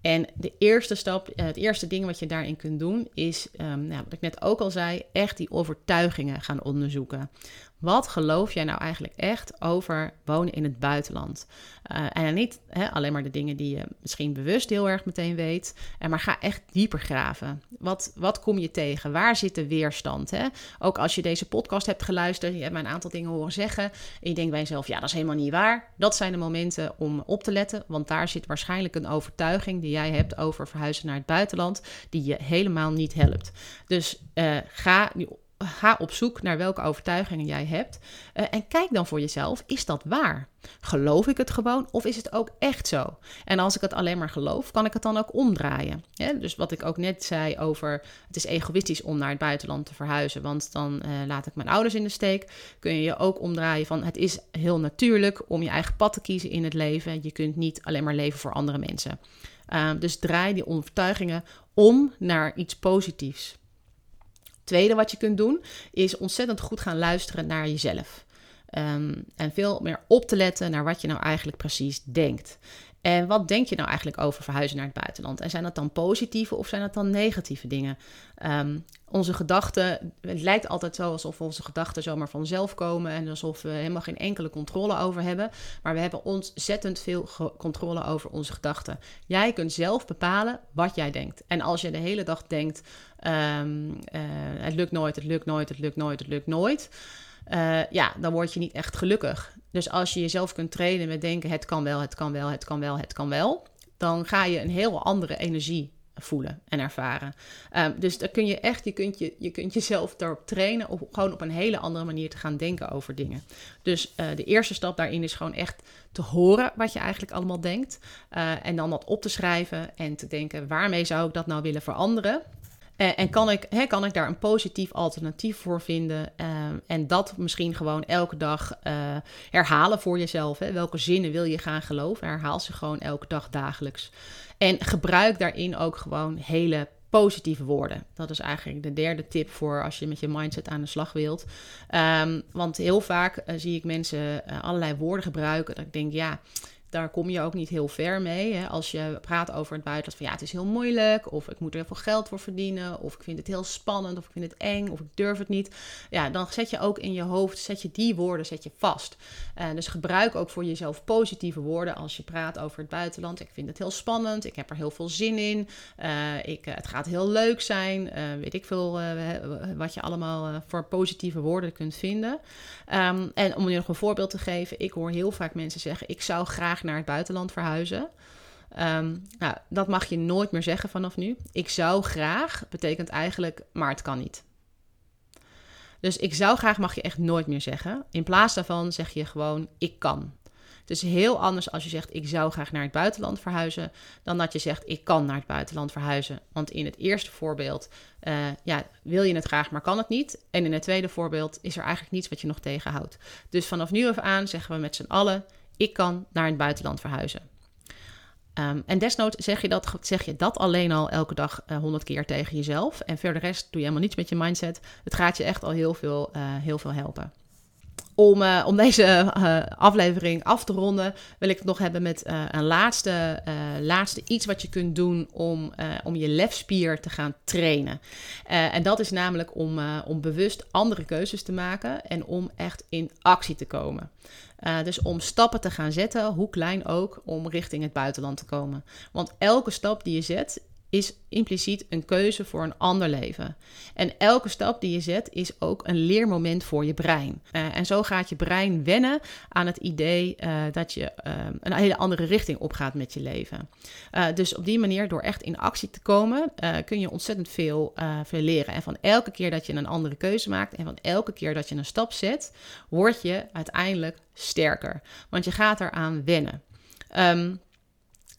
En de eerste stap, uh, het eerste ding wat je daarin kunt doen, is, um, nou, wat ik net ook al zei, echt die overtuigingen gaan onderzoeken. Wat geloof jij nou eigenlijk echt over wonen in het buitenland? Uh, en niet hè, alleen maar de dingen die je misschien bewust heel erg meteen weet, uh, maar ga echt dieper graven. Wat, wat kom je tegen? Waar zit de weerstand? Hè? Ook als je deze podcast hebt geluisterd, je hebt mij een aantal dingen horen zeggen en je denkt bij jezelf, ja, dat is helemaal niet waar. Dat zijn de momenten om op te letten, want daar zit waarschijnlijk een overtuiging die jij hebt over verhuizen naar het buitenland, die je helemaal niet helpt. Dus uh, ga ga op zoek naar welke overtuigingen jij hebt. Uh, en kijk dan voor jezelf, is dat waar? Geloof ik het gewoon of is het ook echt zo? En als ik het alleen maar geloof, kan ik het dan ook omdraaien. Dus wat ik ook net zei over het is egoïstisch om naar het buitenland te verhuizen, want dan uh, laat ik mijn ouders in de steek. Kun je je ook omdraaien van het is heel natuurlijk om je eigen pad te kiezen in het leven. Je kunt niet alleen maar leven voor andere mensen. Uh, dus draai die overtuigingen om naar iets positiefs. Tweede wat je kunt doen, is ontzettend goed gaan luisteren naar jezelf. Um, en veel meer op te letten naar wat je nou eigenlijk precies denkt. En wat denk je nou eigenlijk over verhuizen naar het buitenland? En zijn dat dan positieve of zijn dat dan negatieve dingen? Um, onze gedachten, het lijkt altijd zo alsof onze gedachten zomaar vanzelf komen en alsof we helemaal geen enkele controle over hebben. Maar we hebben ontzettend veel controle over onze gedachten. Jij kunt zelf bepalen wat jij denkt. En als je de hele dag denkt: um, uh, het lukt nooit, het lukt nooit, het lukt nooit, het lukt nooit. Uh, ja, dan word je niet echt gelukkig. Dus als je jezelf kunt trainen met denken: het kan wel, het kan wel, het kan wel, het kan wel, dan ga je een heel andere energie voelen en ervaren. Um, dus dan kun je echt, je kunt, je, je kunt jezelf daarop trainen om gewoon op een hele andere manier te gaan denken over dingen. Dus uh, de eerste stap daarin is gewoon echt te horen wat je eigenlijk allemaal denkt. Uh, en dan dat op te schrijven en te denken, waarmee zou ik dat nou willen veranderen? Uh, en kan ik, hè, kan ik daar een positief alternatief voor vinden? Uh, en dat misschien gewoon elke dag uh, herhalen voor jezelf. Hè? Welke zinnen wil je gaan geloven? Herhaal ze gewoon elke dag dagelijks. En gebruik daarin ook gewoon hele positieve woorden. Dat is eigenlijk de derde tip voor als je met je mindset aan de slag wilt. Um, want heel vaak uh, zie ik mensen allerlei woorden gebruiken. Dat ik denk, ja, daar kom je ook niet heel ver mee. Hè? Als je praat over het buitenland van ja, het is heel moeilijk, of ik moet er heel veel geld voor verdienen, of ik vind het heel spannend, of ik vind het eng, of ik durf het niet. Ja, dan zet je ook in je hoofd, zet je die woorden zet je vast. Uh, dus gebruik ook voor jezelf positieve woorden als je praat over het buitenland. Ik vind het heel spannend, ik heb er heel veel zin in, uh, ik, uh, het gaat heel leuk zijn, weet ik veel wat je allemaal voor positieve woorden kunt vinden. Um, en om je nog een voorbeeld te geven, ik hoor heel vaak mensen zeggen, ik zou graag naar het buitenland verhuizen. Nou, dat mag je nooit meer zeggen vanaf nu. Ik zou graag betekent eigenlijk, maar het kan niet. Dus ik zou graag mag je echt nooit meer zeggen. In plaats daarvan zeg je gewoon, ik kan. Het is heel anders als je zegt, ik zou graag naar het buitenland verhuizen, dan dat je zegt, ik kan naar het buitenland verhuizen. Want in het eerste voorbeeld, uh, ja, wil je het graag, maar kan het niet. En in het tweede voorbeeld is er eigenlijk niets wat je nog tegenhoudt. Dus vanaf nu af aan zeggen we met z'n allen, ik kan naar het buitenland verhuizen. Um, en desnoods zeg je, dat, zeg je dat alleen al elke dag uh, 100 keer tegen jezelf. En verder rest doe je helemaal niets met je mindset. Het gaat je echt al heel veel, uh, heel veel helpen. Om, uh, om deze uh, aflevering af te ronden, wil ik het nog hebben met uh, een laatste, laatste iets wat je kunt doen om, om je lefspier te gaan trainen. en dat is namelijk om, om bewust andere keuzes te maken en om echt in actie te komen. dus om stappen te gaan zetten, hoe klein ook, om richting het buitenland te komen. Want elke stap die je zet is impliciet een keuze voor een ander leven. En elke stap die je zet is ook een leermoment voor je brein. Uh, en zo gaat je brein wennen aan het idee uh, dat je uh, een hele andere richting opgaat met je leven. dus op die manier, door echt in actie te komen, kun je ontzettend veel, veel leren. En van elke keer dat je een andere keuze maakt en van elke keer dat je een stap zet, word je uiteindelijk sterker. Want je gaat eraan wennen. Um,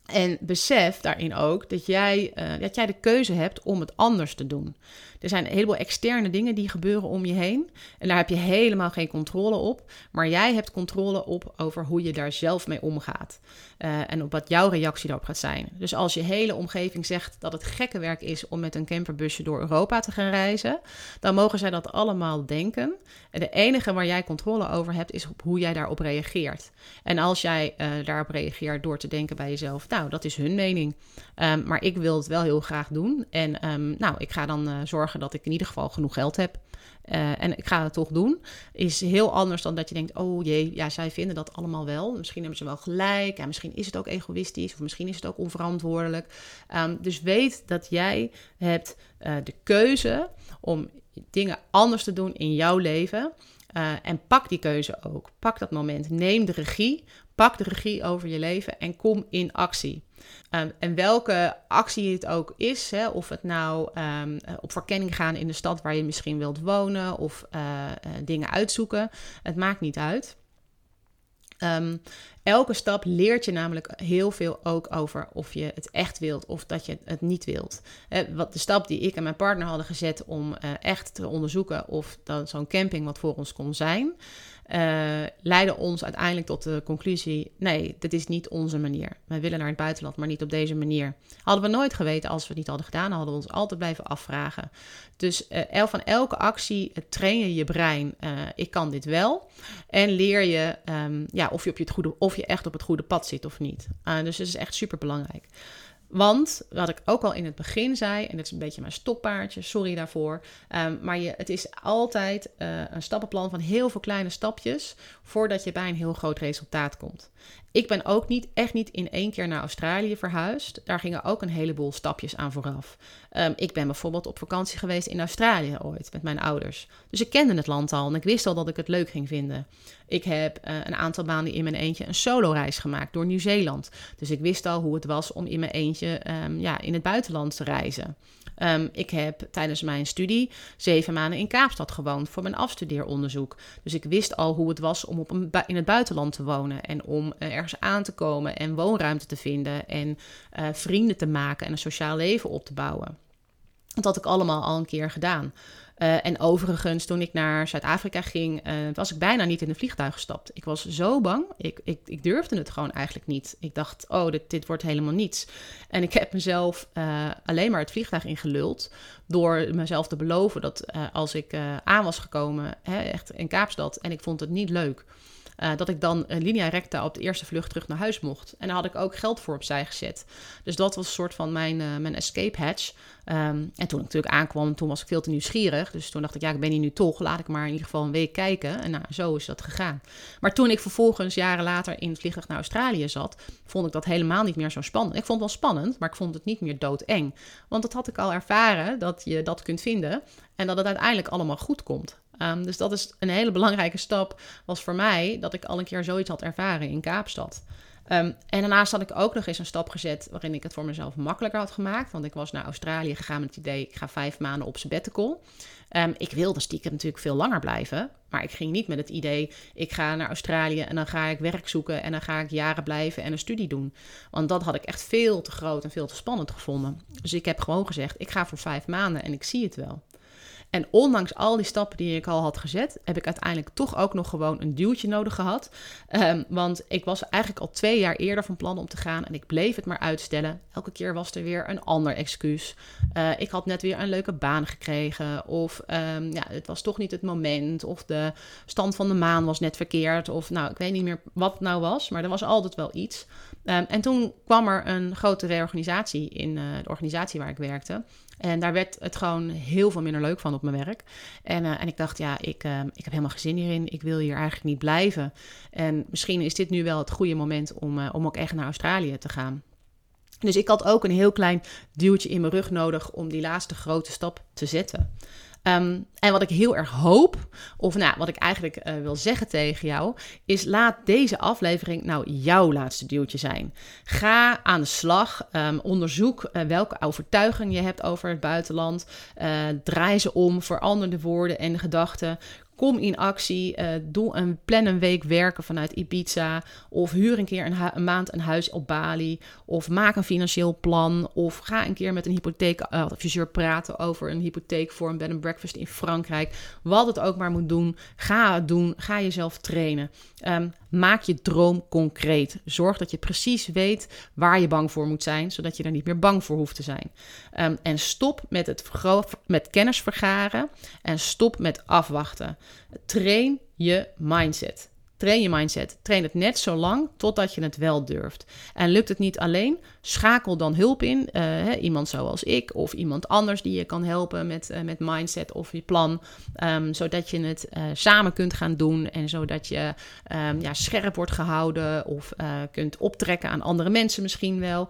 en besef daarin ook dat jij, uh, dat jij de keuze hebt om het anders te doen. Er zijn een heleboel externe dingen die gebeuren om je heen. En daar heb je helemaal geen controle op. Maar jij hebt controle op over hoe je daar zelf mee omgaat. Uh, en op wat jouw reactie daarop gaat zijn. Dus als je hele omgeving zegt dat het gekke werk is om met een camperbusje door Europa te gaan reizen, dan mogen zij dat allemaal denken. En de enige waar jij controle over hebt, is op hoe jij daarop reageert. En als jij uh, daarop reageert door te denken bij jezelf, nou, dat is hun mening. Um, maar ik wil het wel heel graag doen. En um, nou, ik ga dan uh, zorgen dat ik in ieder geval genoeg geld heb. Uh, en ik ga het toch doen. Is heel anders dan dat je denkt: oh jee, ja, zij vinden dat allemaal wel. Misschien hebben ze wel gelijk. En misschien is het ook egoïstisch. Of misschien is het ook onverantwoordelijk. Um, dus weet dat jij hebt uh, de keuze om dingen anders te doen in jouw leven. Uh, en pak die keuze ook. Pak dat moment. Neem de regie. Pak de regie over je leven en kom in actie. Um, en welke actie het ook is, hè, of het nou um, op verkenning gaan in de stad waar je misschien wilt wonen of uh, uh, dingen uitzoeken, het maakt niet uit. Um, elke stap leert je namelijk heel veel ook over of je het echt wilt of dat je het niet wilt. Wat de stap die ik en mijn partner hadden gezet om echt te onderzoeken of dan zo'n camping wat voor ons kon zijn uh, leidde ons uiteindelijk tot de conclusie: nee, dit is niet onze manier. Wij willen naar het buitenland, maar niet op deze manier. Hadden we nooit geweten als we het niet hadden gedaan, hadden we ons altijd blijven afvragen. Dus uh, van elke actie uh, train je je brein: ik kan dit wel. En leer je um, ja, of, je op je het goede, of je echt op het goede pad zit of niet. dus dat is echt super belangrijk. Want, wat ik ook al in het begin zei, en dit is een beetje mijn stoppaardje, sorry daarvoor. Um, maar je, het is altijd uh, een stappenplan van heel veel kleine stapjes voordat je bij een heel groot resultaat komt. Ik ben ook niet, echt niet in één keer naar Australië verhuisd. Daar gingen ook een heleboel stapjes aan vooraf. Um, ik ben bijvoorbeeld op vakantie geweest in Australië ooit met mijn ouders. Dus ik kende het land al en ik wist al dat ik het leuk ging vinden. Ik heb uh, een aantal maanden in mijn eentje een solo-reis gemaakt door Nieuw-Zeeland. Dus ik wist al hoe het was om in mijn eentje um, ja, in het buitenland te reizen. Um, ik heb tijdens mijn studie zeven maanden in Kaapstad gewoond voor mijn afstudeeronderzoek. Dus ik wist al hoe het was om op in het buitenland te wonen en om uh, aan te komen en woonruimte te vinden en uh, vrienden te maken en een sociaal leven op te bouwen. Dat had ik allemaal al een keer gedaan. Uh, en overigens, toen ik naar Zuid-Afrika ging, uh, was ik bijna niet in een vliegtuig gestapt. Ik was zo bang. Ik, ik, ik durfde het gewoon eigenlijk niet. Ik dacht, oh, dit, dit wordt helemaal niets. En ik heb mezelf alleen maar het vliegtuig ingeluld. Door mezelf te beloven dat als ik aan was gekomen, hè, echt in Kaapstad, en ik vond het niet leuk. Uh, dat ik dan een linea recta op de eerste vlucht terug naar huis mocht. En daar had ik ook geld voor opzij gezet. Dus dat was een soort van mijn, uh, mijn escape hatch. Um, en toen ik natuurlijk aankwam, toen was ik veel te nieuwsgierig. Dus toen dacht ik, ja, ik ben hier nu toch. Laat ik maar in ieder geval een week kijken. En nou, zo is dat gegaan. Maar toen ik vervolgens jaren later in het vliegtuig naar Australië zat, vond ik dat helemaal niet meer zo spannend. Ik vond het wel spannend, maar ik vond het niet meer doodeng. Want dat had ik al ervaren, dat je dat kunt vinden. En dat het uiteindelijk allemaal goed komt. Um, dus dat is een hele belangrijke stap, was voor mij dat ik al een keer zoiets had ervaren in Kaapstad. Um, en daarnaast had ik ook nog eens een stap gezet waarin ik het voor mezelf makkelijker had gemaakt. Want ik was naar Australië gegaan met het idee, ik ga vijf maanden op sabbatical. Um, ik wilde stiekem natuurlijk veel langer blijven. Maar ik ging niet met het idee, ik ga naar Australië en dan ga ik werk zoeken en dan ga ik jaren blijven en een studie doen. Want dat had ik echt veel te groot en veel te spannend gevonden. Dus ik heb gewoon gezegd, ik ga voor vijf maanden en ik zie het wel. En ondanks al die stappen die ik al had gezet, heb ik uiteindelijk toch ook nog gewoon een duwtje nodig gehad. Ehm, want ik was eigenlijk al twee jaar eerder van plan om te gaan en ik bleef het maar uitstellen. Elke keer was er weer een ander excuus. Uh, ik had net weer een leuke baan gekregen, of um, ja, het was toch niet het moment, of de stand van de maan was net verkeerd, of nou, ik weet niet meer wat het nou was, maar er was altijd wel iets. Um, en toen kwam er een grote reorganisatie in uh, de organisatie waar ik werkte. En daar werd het gewoon heel veel minder leuk van op mijn werk. En, uh, en ik dacht, ja, ik, uh, ik heb helemaal geen zin hierin. Ik wil hier eigenlijk niet blijven. En misschien is dit nu wel het goede moment om, uh, om ook echt naar Australië te gaan. Dus ik had ook een heel klein duwtje in mijn rug nodig om die laatste grote stap te zetten. Um, en wat ik heel erg hoop, of nou, wat ik eigenlijk uh, wil zeggen tegen jou, is laat deze aflevering nou jouw laatste duwtje zijn. Ga aan de slag, um, onderzoek uh, welke overtuiging je hebt over het buitenland, uh, draai ze om, verander de woorden en de gedachten. Kom in actie. Uh, doe een, plan een week werken vanuit Ibiza. Of huur een keer een, maand een huis op Bali. Of maak een financieel plan. Of ga een keer met een hypotheekadviseur praten over een hypotheek voor een bed and breakfast in Frankrijk. Wat het ook maar moet doen. Ga het doen. Ga jezelf trainen. Um, maak je droom concreet. Zorg dat je precies weet waar je bang voor moet zijn, zodat je er niet meer bang voor hoeft te zijn. Um, en stop met, het met kennis vergaren en stop met afwachten. Train je mindset. Train je mindset. Train het net zo lang totdat je het wel durft. En lukt het niet alleen, schakel dan hulp in. Hè, iemand zoals ik of iemand anders die je kan helpen met, uh, met mindset of je plan. Um, zodat je het uh, samen kunt gaan doen en zodat je um, ja, scherp wordt gehouden of kunt optrekken aan andere mensen misschien wel.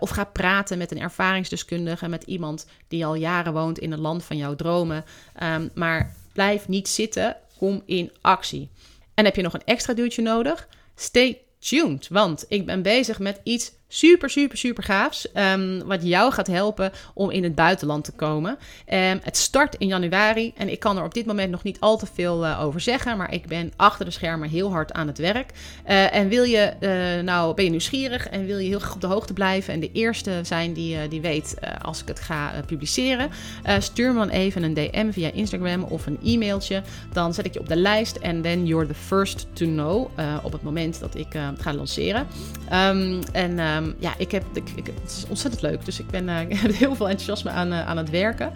of ga praten met een ervaringsdeskundige, met iemand die al jaren woont in het land van jouw dromen. Um, maar blijf niet zitten, kom in actie. En heb je nog een extra duwtje nodig? Stay tuned, want ik ben bezig met iets super, super, super gaafs. Um, wat jou gaat helpen om in het buitenland te komen. Um, het start in januari en ik kan er op dit moment nog niet al te veel uh, over zeggen. Maar ik ben achter de schermen heel hard aan het werk. Uh, en wil je, uh, nou ben je nieuwsgierig en wil je heel graag op de hoogte blijven. En de eerste zijn die, die weet als ik het ga publiceren. stuur me dan even een DM via Instagram of een e-mailtje. Dan zet ik je op de lijst en then you're the first to know. op het moment dat ik ga lanceren. Um, en um, ja, ik heb, het is ontzettend leuk. Dus ik ben uh, heel veel enthousiasme aan, uh, aan het werken.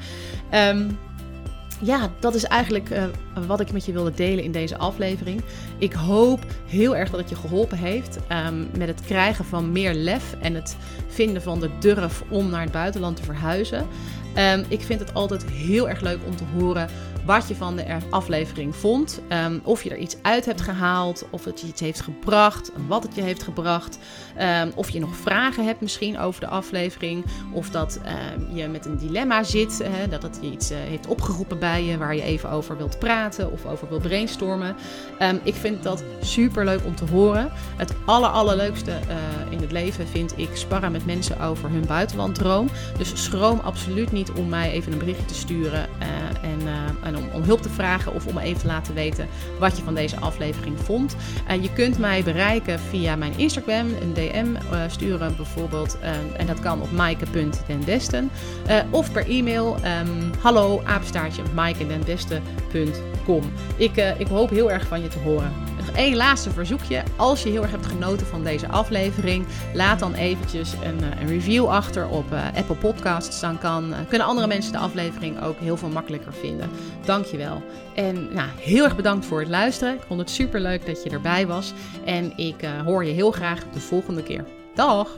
Um, ja, dat is eigenlijk uh, wat ik met je wilde delen in deze aflevering. Ik hoop heel erg dat het je geholpen heeft um, met het krijgen van meer lef en het vinden van de durf om naar het buitenland te verhuizen. Ik vind het altijd heel erg leuk om te horen wat je van de aflevering vond. Um, of je er iets uit hebt gehaald, of het je iets heeft gebracht, wat het je heeft gebracht. Um, of je nog vragen hebt misschien over de aflevering. Of dat um, je met een dilemma zit, hè, dat het je iets uh, heeft opgeroepen bij je waar je even over wilt praten of over wilt brainstormen. ik vind dat super leuk om te horen. Het aller, allerleukste uh, in het leven vind ik sparren met mensen over hun buitenlanddroom. Dus schroom absoluut niet om mij even een berichtje te sturen uh, en, en om, hulp te vragen of om even te laten weten wat je van deze aflevering vond. Uh, je kunt mij bereiken via mijn Instagram, een DM uh, sturen bijvoorbeeld. Uh, en dat kan op maaike.dendesten. of per e-mail um, hallo apenstaartje maaikedendesten.com. Ik, ik hoop heel erg van je te horen. Nog één laatste verzoekje. Als je heel erg hebt genoten van deze aflevering, laat dan eventjes een, een review achter op Apple Podcasts. Dan kan, kunnen andere mensen de aflevering ook heel veel makkelijker vinden. Dankjewel. En nou, heel erg bedankt voor het luisteren. Ik vond het super leuk dat je erbij was. En ik hoor je heel graag de volgende keer. Dag!